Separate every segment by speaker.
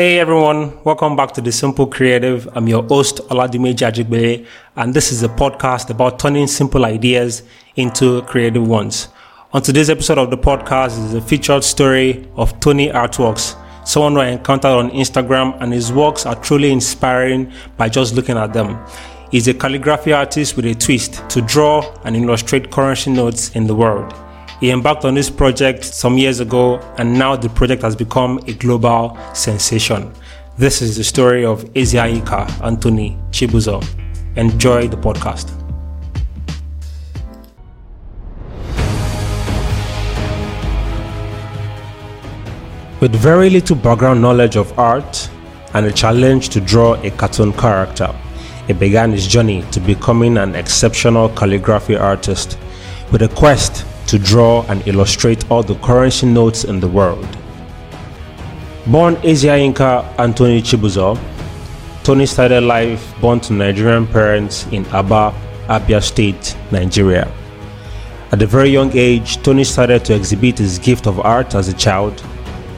Speaker 1: Hey everyone, welcome back to The Simple Creative. I'm your host, Oladime Jajigbe, and this is a podcast about turning simple ideas into creative ones. On today's episode of the podcast is a featured story of Tony Artworks, someone I encountered on Instagram, and his works are truly inspiring by just looking at them. He's a calligraphy artist with a twist to draw and illustrate currency notes in the world. He embarked on this project some years ago, and now the project has become a global sensation. This is the story of Ezeanyika Anthony Chibuzor. Enjoy the podcast. With very little background knowledge of art and a challenge to draw a cartoon character, he began his journey to becoming an exceptional calligraphy artist with a quest to draw and illustrate all the currency notes in the world. Born Ezeanyika Anthony Chibuzor, Tony started life born to Nigerian parents in Aba, Abia State, Nigeria. At a very young age, Tony started to exhibit his gift of art as a child,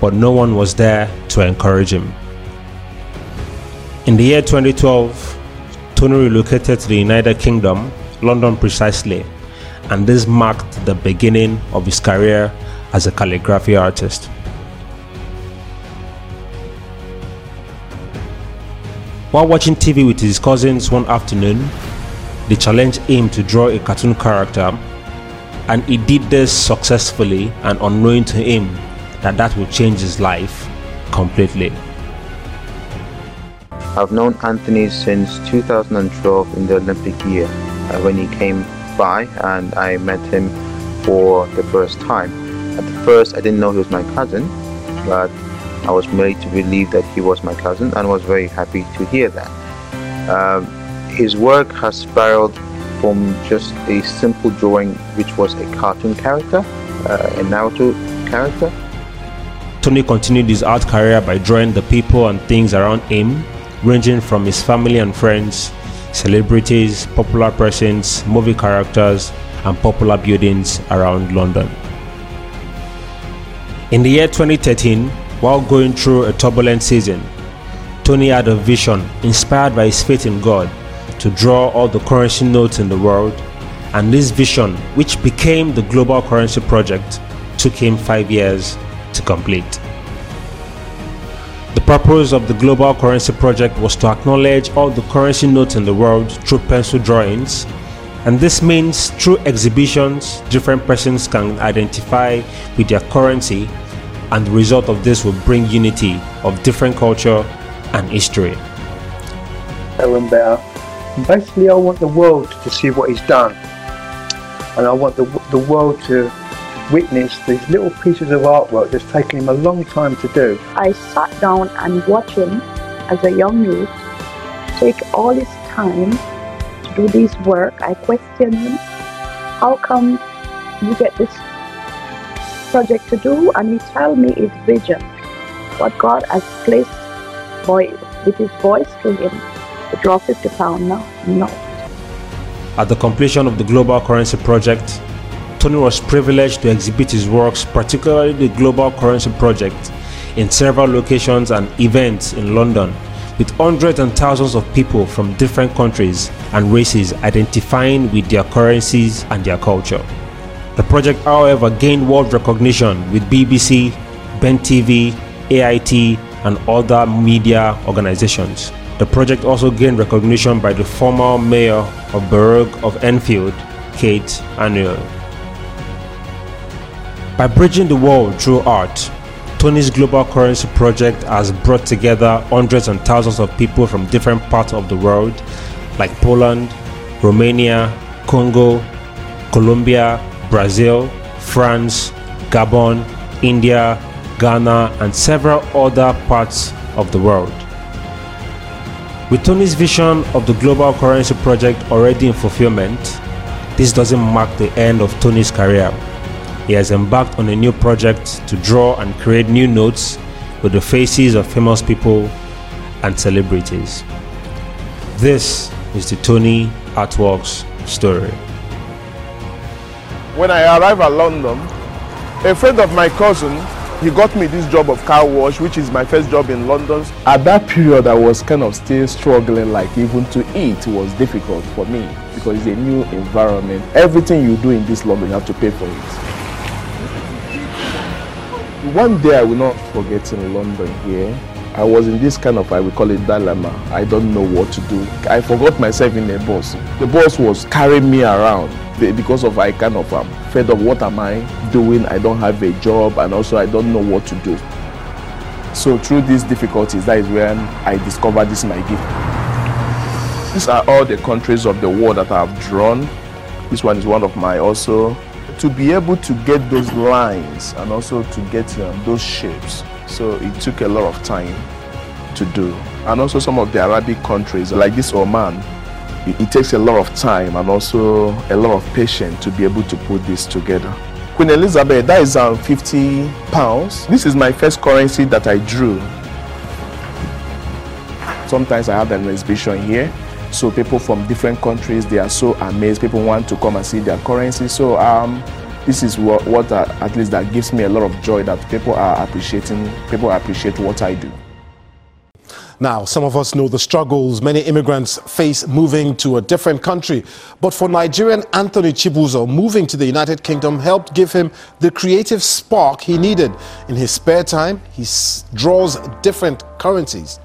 Speaker 1: but no one was there to encourage him. In the year 2012, Tony relocated to the United Kingdom, London precisely, and this marked the beginning of his career as a calligraphy artist. While watching TV with his cousins one afternoon, they challenged him to draw a cartoon character, and he did this successfully and unknowing to him that that would change his life completely.
Speaker 2: I've known Anthony since 2012 in the Olympic year uh, when he came by and I met him for the first time. At first, I didn't know he was my cousin, but I was made to believe that he was my cousin and was very happy to hear that. Um, his work has spiraled from just a simple drawing, which was a cartoon character, uh, a Naruto character.
Speaker 1: Tony continued his art career by drawing the people and things around him, ranging from his family and friends celebrities, popular persons, movie characters, and popular buildings around London. In the year 2013, while going through a turbulent season, Tony had a vision inspired by his faith in God to draw all the currency notes in the world, and this vision, which became the Global Currency Project, took him five years to complete. The purpose of the Global Currency Project was to acknowledge all the currency notes in the world through pencil drawings, and this means through exhibitions, different persons can identify with their currency, and the result of this will bring unity of different culture and history.
Speaker 3: Aaron. And basically, I want the world to see what he's done, and I want the, the world to witnessed these little pieces of artwork that's taken him a long time to do.
Speaker 4: I sat down and watched him as a young youth take all his time to do this work. I questioned him, how come you get this project to do? And he told me his vision, what God has placed by, with his voice to him to draw 50 pound now. No.
Speaker 1: At the completion of the Global Currency Project, Tony was privileged to exhibit his works, particularly the Global Currency Project, in several locations and events in London, with hundreds and thousands of people from different countries and races identifying with their currencies and their culture. The project, however, gained world recognition with BBC, Ben TV, AIT, and other media organizations. The project also gained recognition by the former mayor of Borough of Enfield, Kate Anolue. By bridging the world through art, Tony's Global Currency Project has brought together hundreds and thousands of people from different parts of the world, like Poland, Romania, Congo, Colombia, Brazil, France, Gabon, India, Ghana, and several other parts of the world. With Tony's vision of the Global Currency Project already in fulfillment, this doesn't mark the end of Tony's career he has embarked on a new project to draw and create new notes with the faces of famous people and celebrities. This is the Tony Artworks story.
Speaker 5: When I arrived at London, a friend of my cousin He got me this job of car wash, which is my first job in London. At that period, I was kind of still struggling, like even to eat was difficult for me because it's a new environment. Everything you do in this London, you have to pay for it. One day I will not forget in London here. I was in this kind of, I will call it dilemma. I don't know what to do. I forgot myself in a bus. The bus was carrying me around because of I kind of am um, fed up. What am I doing? I don't have a job, and also I don't know what to do. So through these difficulties, that is when I discovered this my gift. These are all the countries of the world that I have drawn. This one is one of my also. To be able to get those lines and also to get um, those shapes. So it took a lot of time to do. And also some of the Arabic countries, like this Oman, it, it takes a lot of time and also a lot of patience to be able to put this together. Queen Elizabeth, that is um, 50 pounds. This is my first currency that I drew. Sometimes I have an exhibition here. So people from different countries, they are so amazed. People want to come and see their currency. So um, this is what, what uh, at least that gives me a lot of joy that people are appreciating. People appreciate what I do.
Speaker 6: Now, some of us know the struggles many immigrants face moving to a different country. But for Nigerian Anthony Chibuzor, moving to the United Kingdom helped give him the creative spark he needed. In his spare time, he draws different currencies.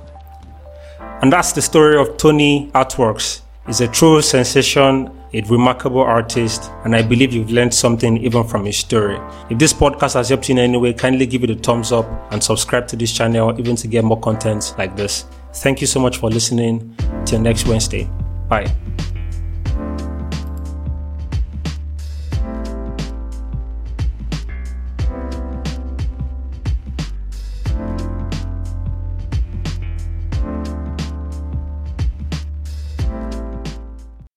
Speaker 1: And that's the story of Tony Artworks. It's a true sensation a remarkable artist, and I believe you've learned something even from his story. If this podcast has helped you in any way, kindly give it a thumbs up and subscribe to this channel even to get more content like this. Thank you so much for listening. Till next Wednesday. Bye.